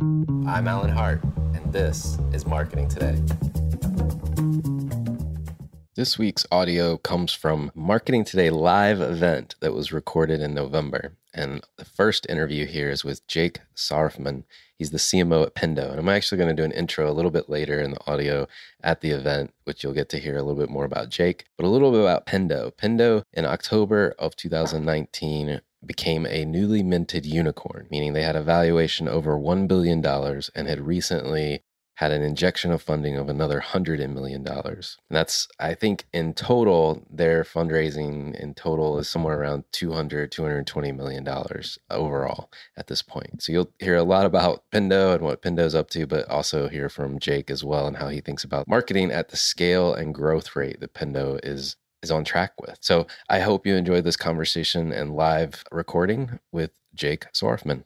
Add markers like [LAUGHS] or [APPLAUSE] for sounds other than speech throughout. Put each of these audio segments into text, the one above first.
I'm Alan Hart, and this is Marketing Today. This week's audio comes from Marketing Today live event that was recorded in November. And the first interview here is with Jake Sorofman. He's the CMO at Pendo. And I'm actually going to do an intro a little bit later in the audio at the event, which you'll get to hear a little bit more about Jake, but a little bit about Pendo. Pendo in October of 2019 became a newly minted unicorn, meaning they had a valuation over $1 billion and had recently had an injection of funding of another $100 million. And that's, I think, in total, their fundraising in total is somewhere around $200, $220 million overall at this point. So you'll hear a lot about Pendo and what Pendo's up to, but also hear from Jake as well and how he thinks about marketing at the scale and growth rate that Pendo is is on track with. So I hope you enjoyed this conversation and live recording with Jake Sorofman.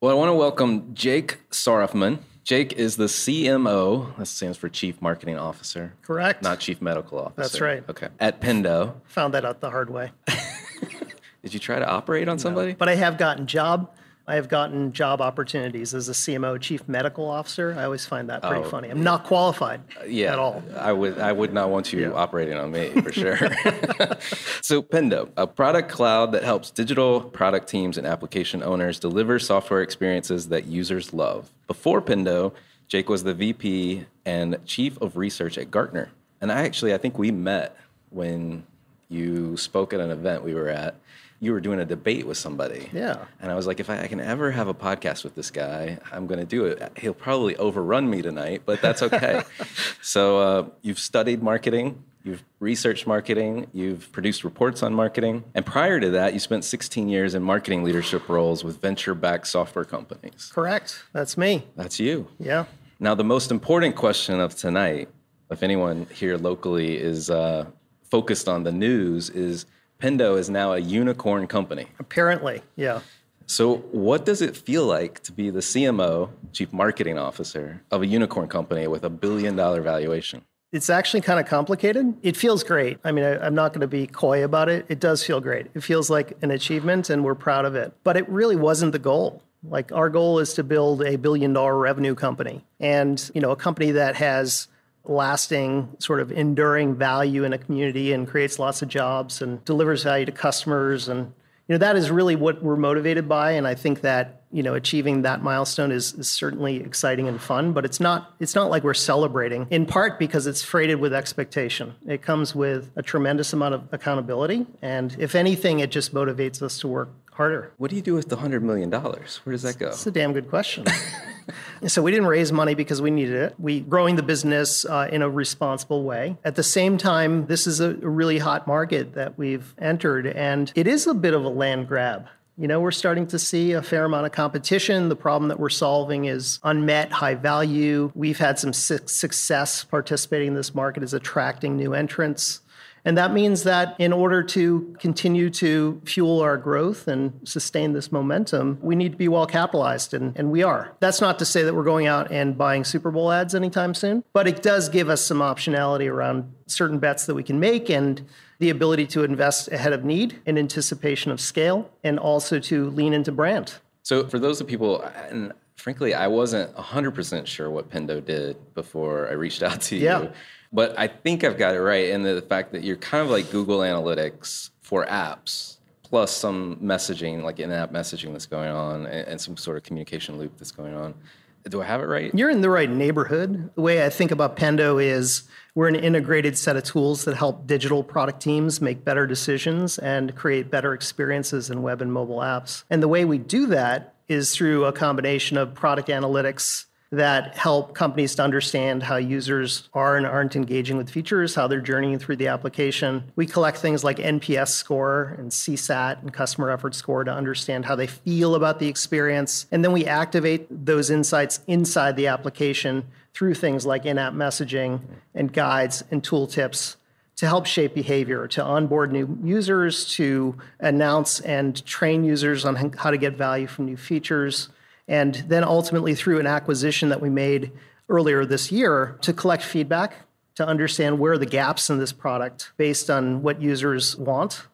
Well, I want to welcome Jake Sorofman. Jake is the CMO. That stands for Chief Marketing Officer. Correct. Not Chief Medical Officer. That's right. Okay. At Pendo. Found that out the hard way. [LAUGHS] Did you try to operate on somebody? But I have gotten job. I have gotten job opportunities as a CMO, Chief Medical Officer. I always find that pretty Oh. funny. I'm not qualified uh, yeah, at all. I would I would not want you operating on me for sure. [LAUGHS] so Pendo, a product cloud that helps digital product teams and application owners deliver software experiences that users love. Before Pendo, Jake was the VP and Chief of Research at Gartner. And I actually I think we met when you spoke at an event we were at. You were doing a debate with somebody. Yeah. And I was like, if I, I can ever have a podcast with this guy, I'm going to do it. He'll probably overrun me tonight, but that's okay. [LAUGHS] so uh, you've studied marketing, you've researched marketing, you've produced reports on marketing. And prior to that, you spent 16 years in marketing leadership roles with venture backed software companies. Correct. That's me. That's you. Yeah. Now, the most important question of tonight, if anyone here locally is uh, focused on the news, is Pendo is now a unicorn company. Apparently. Yeah. So, what does it feel like to be the CMO, Chief Marketing Officer of a unicorn company with a billion dollar valuation? It's actually kind of complicated. It feels great. I mean, I, am not going to be coy about it. It does feel great. It feels like an achievement, and we're proud of it. But it really wasn't the goal. Like our goal is to build a billion dollar revenue company, and you know, a company that has lasting, sort of enduring value in a community and creates lots of jobs and delivers value to customers. And you know that is really what we're motivated by. And i think that you know achieving that milestone is, is certainly exciting and fun but it's not it's not like we're celebrating in part because it's freighted with expectation. It comes with a tremendous amount of accountability. And if anything it just motivates us to work harder what do you do with the $100 million where does that go that's a damn good question [LAUGHS] so we didn't raise money because we needed it. We growing the business uh, in a responsible way. At the same time, this is a really hot market that we've entered, and it is a bit of a land grab. You know, we're starting to see a fair amount of competition. The problem that we're solving is unmet, high value. We've had some su- success participating in this market, is attracting new entrants. And that means that in order to continue to fuel our growth and sustain this momentum, we need to be well capitalized, and, and we are. That's not to say that we're going out and buying Super Bowl ads anytime soon, but it does give us some optionality around certain bets that we can make and the ability to invest ahead of need in anticipation of scale and also to lean into brand. So, for those of people, and frankly, I wasn't 100% sure what Pendo did before I reached out to you. Yeah. But I think I've got it right in the fact that you're kind of like Google Analytics for apps, plus some messaging, like in app messaging that's going on, and, and some sort of communication loop that's going on. Do I have it right? You're in the right neighborhood. The way I think about Pendo is we're an integrated set of tools that help digital product teams make better decisions and create better experiences in web and mobile apps. And the way we do that is through a combination of product analytics that help companies to understand how users are and aren't engaging with features, how they're journeying through the application. We collect things like NPS score and CSAT and customer effort score to understand how they feel about the experience. And then we activate those insights inside the application through things like in app messaging and guides and tooltips to help shape behavior, to onboard new users, to announce and train users on how to get value from new features and then ultimately through an acquisition that we made earlier this year to collect feedback to understand where are the gaps in this product based on what users want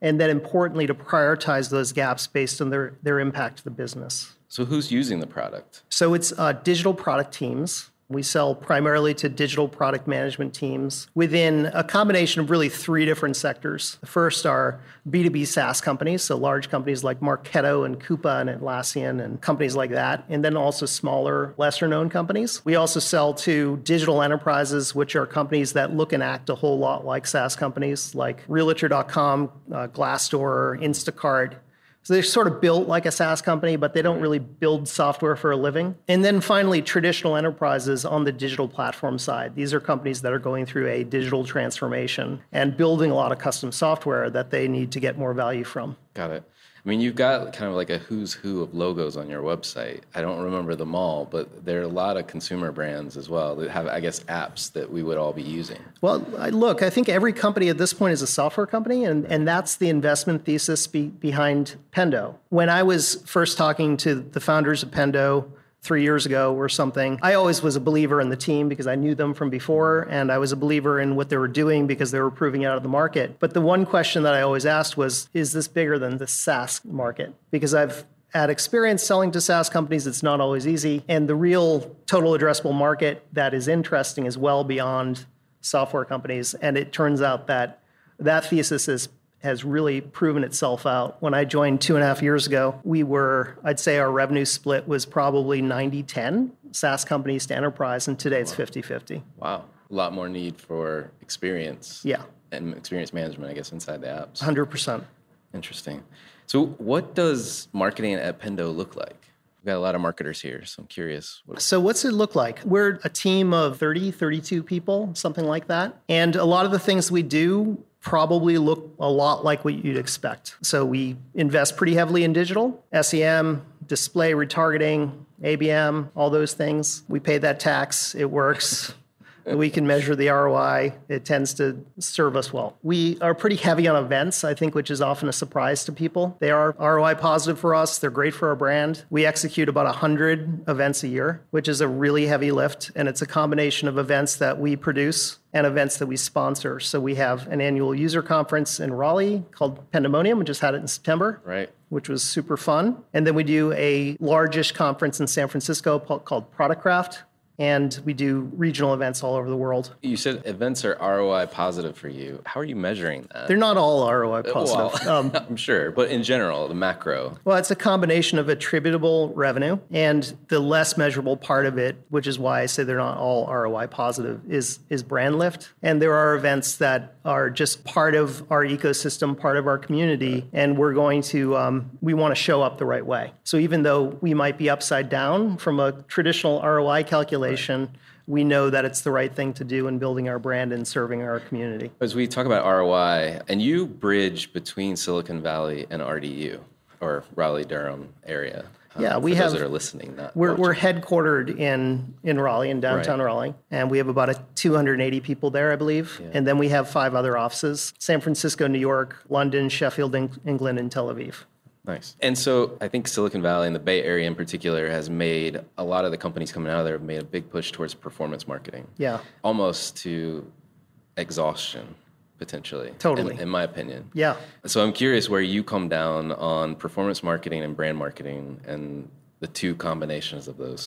and then importantly to prioritize those gaps based on their, their impact to the business. So who's using the product? So it's uh, digital product teams we sell primarily to digital product management teams within a combination of really three different sectors. The first are B2B SaaS companies, so large companies like Marketo and Coupa and Atlassian and companies like that, and then also smaller, lesser known companies. We also sell to digital enterprises, which are companies that look and act a whole lot like SaaS companies like Realtor.com, uh, Glassdoor, Instacart, so they're sort of built like a SaaS company, but they don't mm-hmm. really build software for a living. And then finally, traditional enterprises on the digital platform side. These are companies that are going through a digital transformation and building a lot of custom software that they need to get more value from. Got it. I mean, you've got kind of like a who's who of logos on your website. I don't remember them all, but there are a lot of consumer brands as well that have, I guess, apps that we would all be using. Well, I, look, I think every company at this point is a software company, and, and that's the investment thesis be, behind Pendo. When I was first talking to the founders of Pendo, three years ago or something. I always was a believer in the team because I knew them from before, and I was a believer in what they were doing because they were proving it out of the market. But the one question that I always asked was, is this bigger than the SaaS market? Because I've had experience selling to SaaS companies, it's not always easy. And the real total addressable market that is interesting is well beyond software companies. And it turns out that that thesis is has really proven itself out. When I joined two and a half years ago, we were, I'd say our revenue split was probably 90 10 SaaS companies to enterprise, and today it's 50 50. Wow. A lot more need for experience. Yeah. And experience management, I guess, inside the apps. 100%. Interesting. So, what does marketing at Pendo look like? We've got a lot of marketers here, so I'm curious. What so, what's it look like? We're a team of 30, 32 people, something like that. And a lot of the things we do probably look a lot like what you'd expect. So we invest pretty heavily in digital, SEM, display retargeting, ABM, all those things. We pay that tax, it works. [LAUGHS] we can measure the ROI. It tends to serve us well. We are pretty heavy on events, I think, which is often a surprise to people. They are ROI positive for us. They're great for our brand. We execute about 100 events a year, which is a really heavy lift. And it's a combination of events that we produce and events that we sponsor. So we have an annual user conference in Raleigh called Pendomonium. We just had it in September. Right. Which was super fun. And then we do a largish conference in San Francisco called Product Craft, and we do regional events all over the world. You said events are ROI positive for you. How are you measuring that? They're not all ROI positive. Well, [LAUGHS] um, I'm sure, but in general, the macro. Well, it's a combination of attributable revenue and the less measurable part of it, which is why I say they're not all ROI positive, is is brand lift. And there are events that are just part of our ecosystem, part of our community, and we're going to um, we want to show up the right way. So even though we might be upside down from a traditional ROI calculation Right. We know that it's the right thing to do in building our brand and serving our community. As we talk about ROI, and you bridge between Silicon Valley and RDU or Raleigh Durham area. Um, yeah, we have. Those that are listening, we're, we're headquartered in in Raleigh, in downtown right. Raleigh, and we have about a 280 people there, I believe. Yeah. And then we have five other offices: San Francisco, New York, London, Sheffield, England, and Tel Aviv. Nice. And so I think Silicon Valley and the Bay Area in particular has made a lot of the companies coming out of there have made a big push towards performance marketing. Yeah. Almost to exhaustion potentially. Totally. In, in, my opinion. Yeah. So I'm curious where you come down on performance marketing and brand marketing and the two combinations of those.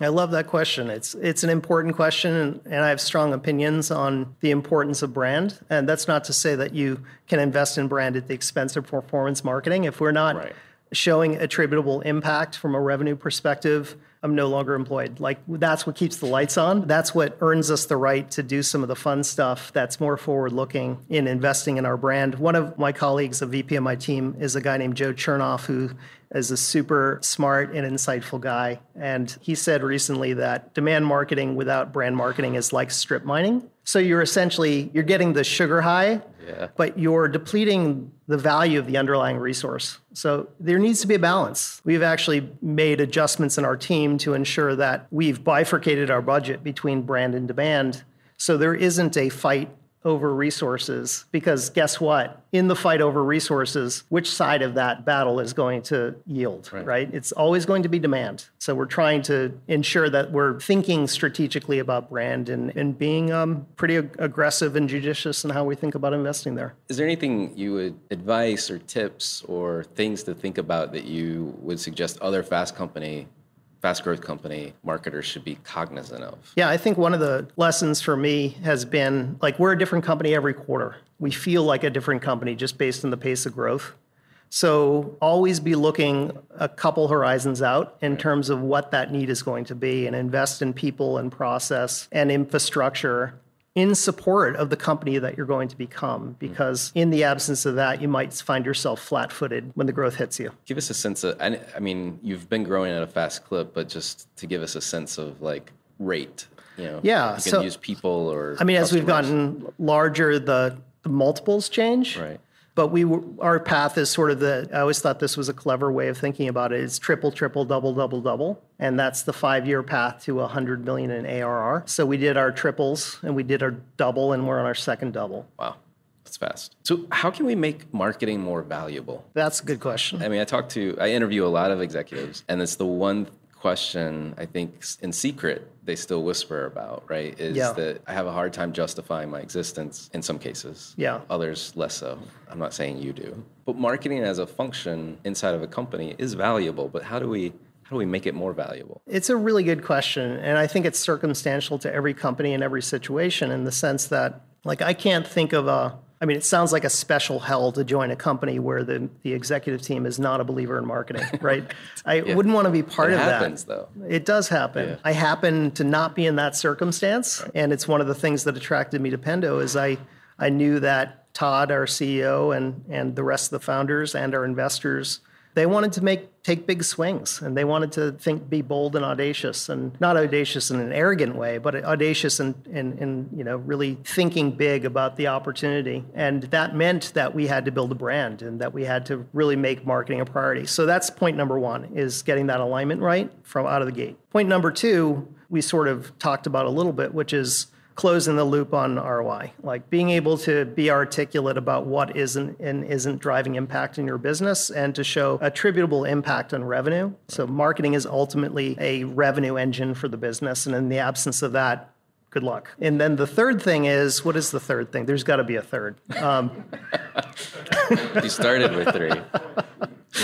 I love that question. It's it's an important question, and, and, I have strong opinions on the importance of brand. And that's not to say that you can invest in brand at the expense of performance marketing. If we're not right. showing attributable impact from a revenue perspective, I'm no longer employed. Like that's what keeps the lights on. That's what earns us the right to do some of the fun stuff that's more forward looking in investing in our brand. One of my colleagues, a VP of my team, is a guy named Joe Chernov who is a super smart and insightful guy. And he said recently that demand marketing without brand marketing is like strip mining. So you're essentially you're getting the sugar high, yeah. but you're depleting the value of the underlying resource. So there needs to be a balance. We've actually made adjustments in our team to ensure that we've bifurcated our budget between brand and demand. So there isn't a fight over resources because guess what? In the fight over resources which side of that battle is going to yield right, right? it's always going to be demand. So we're trying to ensure that we're thinking strategically about brand and, and being um, pretty ag- aggressive and judicious in how we think about investing there. Is there anything you would advice or tips or things to think about that you would suggest other fast company fast growth company marketers should be cognizant of? Yeah, I think one of the lessons for me has been like we're a different company every quarter. We feel like a different company just based on the pace of growth. So always be looking a couple horizons out in terms of what that need is going to be and invest in people and process and infrastructure in support of the company that you're going to become mm. because in the absence of that you might find yourself flat-footed when the growth hits you. Give us a sense of i mean you've been growing at a fast clip but just to give us a sense of like rate you know yeah you can so, use people or i mean customers. as we've gotten larger the, the multiples change. Right but we our path is sort of the i always thought this was a clever way of thinking about it it's triple triple double double double. And that's the five year path to 100 million in arr so we did our triples and we did our double and we're on our second double. Wow that's fast. So how can we make marketing more valuable? That's a good question. I mean i talk to i interview a lot of executives and it's the one question I think in secret they still whisper about, right? Is Yeah. that I have a hard time justifying my existence in some cases. Yeah. Others less so. I'm not saying you do. But marketing as a function inside of a company is valuable, but how do we how do we make it more valuable? It's a really good question. And I think it's circumstantial to every company and every situation in the sense that, like, I can't think of a, I mean, it sounds like a special hell to join a company where the, the executive team is not a believer in marketing, [LAUGHS] right? I wouldn't want to be part It of happens, that. though. It does happen. Yeah. I happen to not be in that circumstance. And it's one of the things that attracted me to Pendo is I, I knew that Todd, our CEO, and, and the rest of the founders and our investors they wanted to make take big swings and they wanted to think be bold and audacious and not audacious in an arrogant way but audacious in, in, in you know really thinking big about the opportunity. And that meant that we had to build a brand and that we had to really make marketing a priority. So that's point number one is getting that alignment right from out of the gate. Point number two we sort of talked about a little bit which is closing the loop on ROI, like being able to be articulate about what isn't and isn't driving impact in your business and to show attributable impact on revenue. So marketing is ultimately a revenue engine for the business. And in the absence of that, good luck. And then the third thing is, what is the third thing? There's got to be a third. Um, [LAUGHS] You started with three.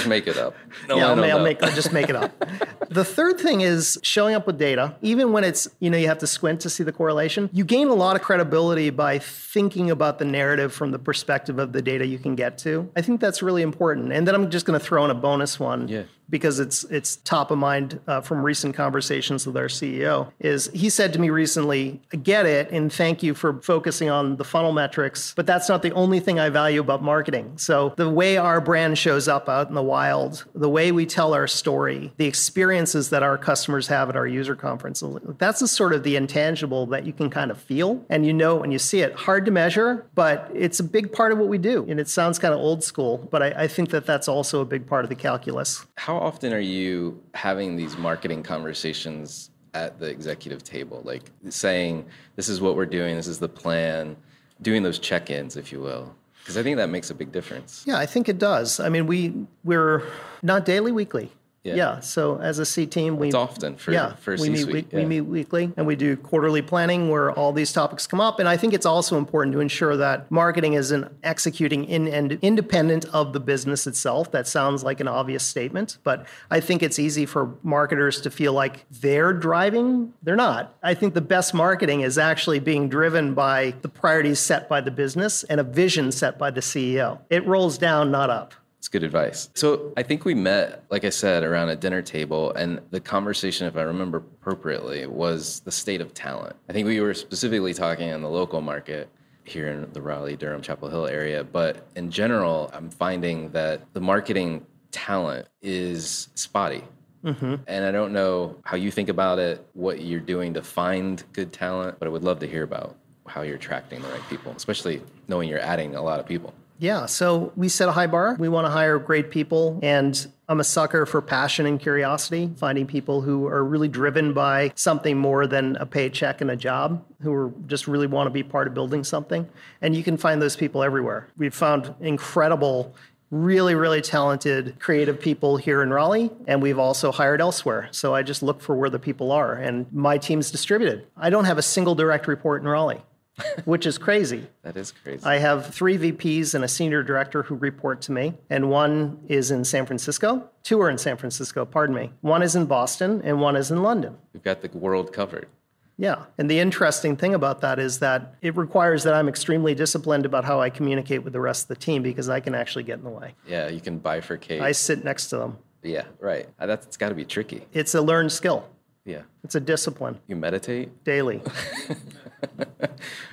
Just make it up. [LAUGHS] No yeah, I'll, will I'll know. make, I'll just make it up. [LAUGHS] the third thing is showing up with data, even when it's, you know, you have to squint to see the correlation. You gain a lot of credibility by thinking about the narrative from the perspective of the data you can get to. I think that's really important. And then I'm just going to throw in a bonus one Yeah. Because it's it's top of mind uh, from recent conversations with our CEO. Is he said to me recently, "I "Get it, and thank you for focusing on the funnel metrics, but that's not the only thing I value about marketing." So the way our brand shows up out in the wild, the way we tell our story, the experiences that our customers have at our user conference, that's the sort of the intangible that you can kind of feel and you know when you see it. Hard to measure, but it's a big part of what we do, and it sounds kind of old school, but I, I think that that's also a big part of the calculus. How often are you having these marketing conversations at the executive table? Like saying, this is what we're doing, this is the plan, doing those check ins, if you will? Because I think that makes a big difference. Yeah, I think it does. I mean, we we're not daily, weekly. Yeah. Yeah. So as a C team, we It's often for, yeah for we meet C-suite. yeah. we meet weekly and we do quarterly planning where all these topics come up. And I think it's also important to ensure that marketing isn't executing in and independent of the business itself. That sounds like an obvious statement, but I think it's easy for marketers to feel like they're driving. They're not. I think the best marketing is actually being driven by the priorities set by the business and a vision set by the CEO. It rolls down, not up. It's good advice. So I think we met, like I said, around a dinner table, and the conversation, if I remember appropriately, was the state of talent. I think we were specifically talking in the local market here in the Raleigh, Durham, Chapel Hill area, but in general, I'm finding that the marketing talent is spotty. Mm-hmm. And I don't know how you think about it, what you're doing to find good talent, but I would love to hear about how you're attracting the right people, especially knowing you're adding a lot of people. Yeah, so we set a high bar. We want to hire great people, and I'm a sucker for passion and curiosity, finding people who are really driven by something more than a paycheck and a job, who are just really want to be part of building something. And you can find those people everywhere. We've found incredible really, really talented creative people here in Raleigh, and we've also hired elsewhere. So I just look for where the people are, and my team's distributed. I don't have a single direct report in Raleigh, [LAUGHS] which is crazy. That is crazy. I have three VPs and a senior director who report to me, and one is in San Francisco. Two are in San Francisco, pardon me. One is in Boston, and one is in London. We've got the world covered. Yeah. And the interesting thing about that is that it requires that I'm extremely disciplined about how I communicate with the rest of the team because I can actually get in the way. Yeah, you can bifurcate. I sit next to them. Yeah, right. Uh, That's it's got to be tricky. It's a learned skill, Yeah. it's a discipline You meditate? daily. [LAUGHS]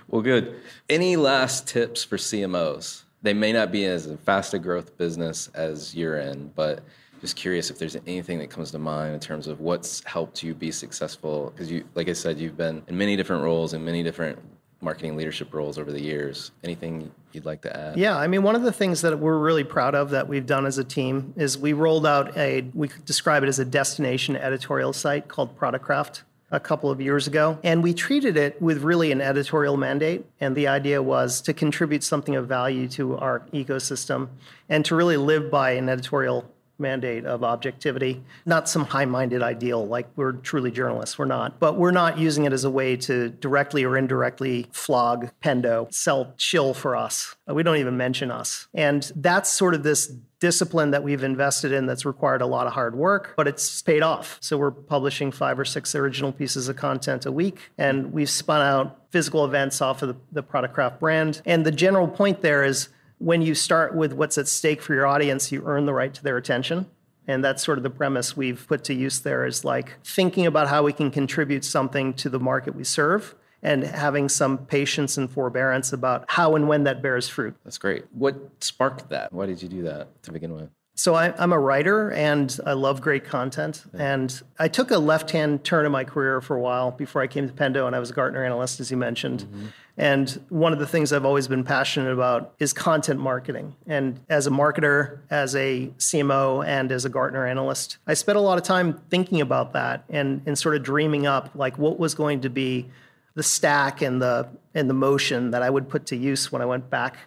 Well, good. Any last tips for CMOs? They may not be as fast a growth business as you're in, but just curious if there's anything that comes to mind in terms of what's helped you be successful. Because you, like I said, you've been in many different roles and many different marketing leadership roles over the years. Anything you'd like to add? Yeah, I mean, one of the things that we're really proud of that we've done as a team is we rolled out a, we could describe it as a destination editorial site called Productcraft a couple of years ago. And we treated it with really an editorial mandate. And the idea was to contribute something of value to our ecosystem and to really live by an editorial mandate of objectivity, not some high minded ideal like we're truly journalists. We're not. But we're not using it as a way to directly or indirectly flog Pendo, sell chill for us. We don't even mention us. And that's sort of this discipline that we've invested in that's required a lot of hard work, but it's paid off. So we're publishing five or six original pieces of content a week, and we've spun out physical events off of the, the Product Craft brand. And the general point there is when you start with what's at stake for your audience, you earn the right to their attention. And that's sort of the premise we've put to use there is like thinking about how we can contribute something to the market we serve and having some patience and forbearance about how and when that bears fruit. That's great. What sparked that? Why did you do that to begin with? So I, am a writer and I love great content. Yeah. And I took a left-hand turn in my career for a while before I came to Pendo, and I was a Gartner analyst, as you mentioned. Mm-hmm. And one of the things I've always been passionate about is content marketing. And as a marketer, as a CMO, and as a Gartner analyst, I spent a lot of time thinking about that and, and sort of dreaming up like what was going to be the stack and the and the motion that I would put to use when I went back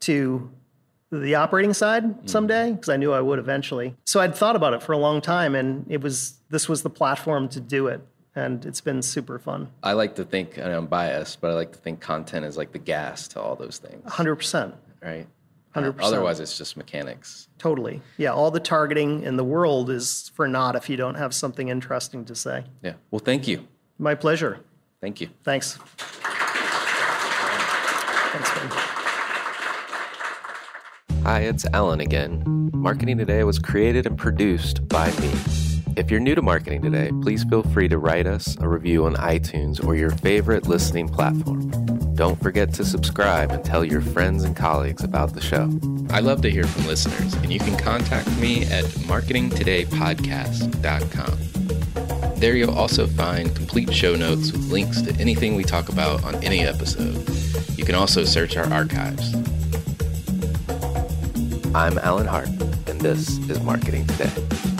to the operating side mm-hmm. someday because I knew I would eventually. So I'd thought about it for a long time and it was this was the platform to do it and it's been super fun. I like to think and I'm biased, but I like to think content is like the gas to all those things. 100%. Right? 100%. Otherwise it's just mechanics. Totally. Yeah, all the targeting in the world is for naught if you don't have something interesting to say. Yeah. Well, thank you. My pleasure. Thank you. Thanks. Thanks, Ben. Hi, it's Alan again. Marketing Today was created and produced by me. If you're new to Marketing Today, please feel free to write us a review on iTunes or your favorite listening platform. Don't forget to subscribe and tell your friends and colleagues about the show. I love to hear from listeners, and you can contact me at marketingtodaypodcast.com. There you'll also find complete show notes with links to anything we talk about on any episode. You can also search our archives. I'm Alan Hart, and this is Marketing Today.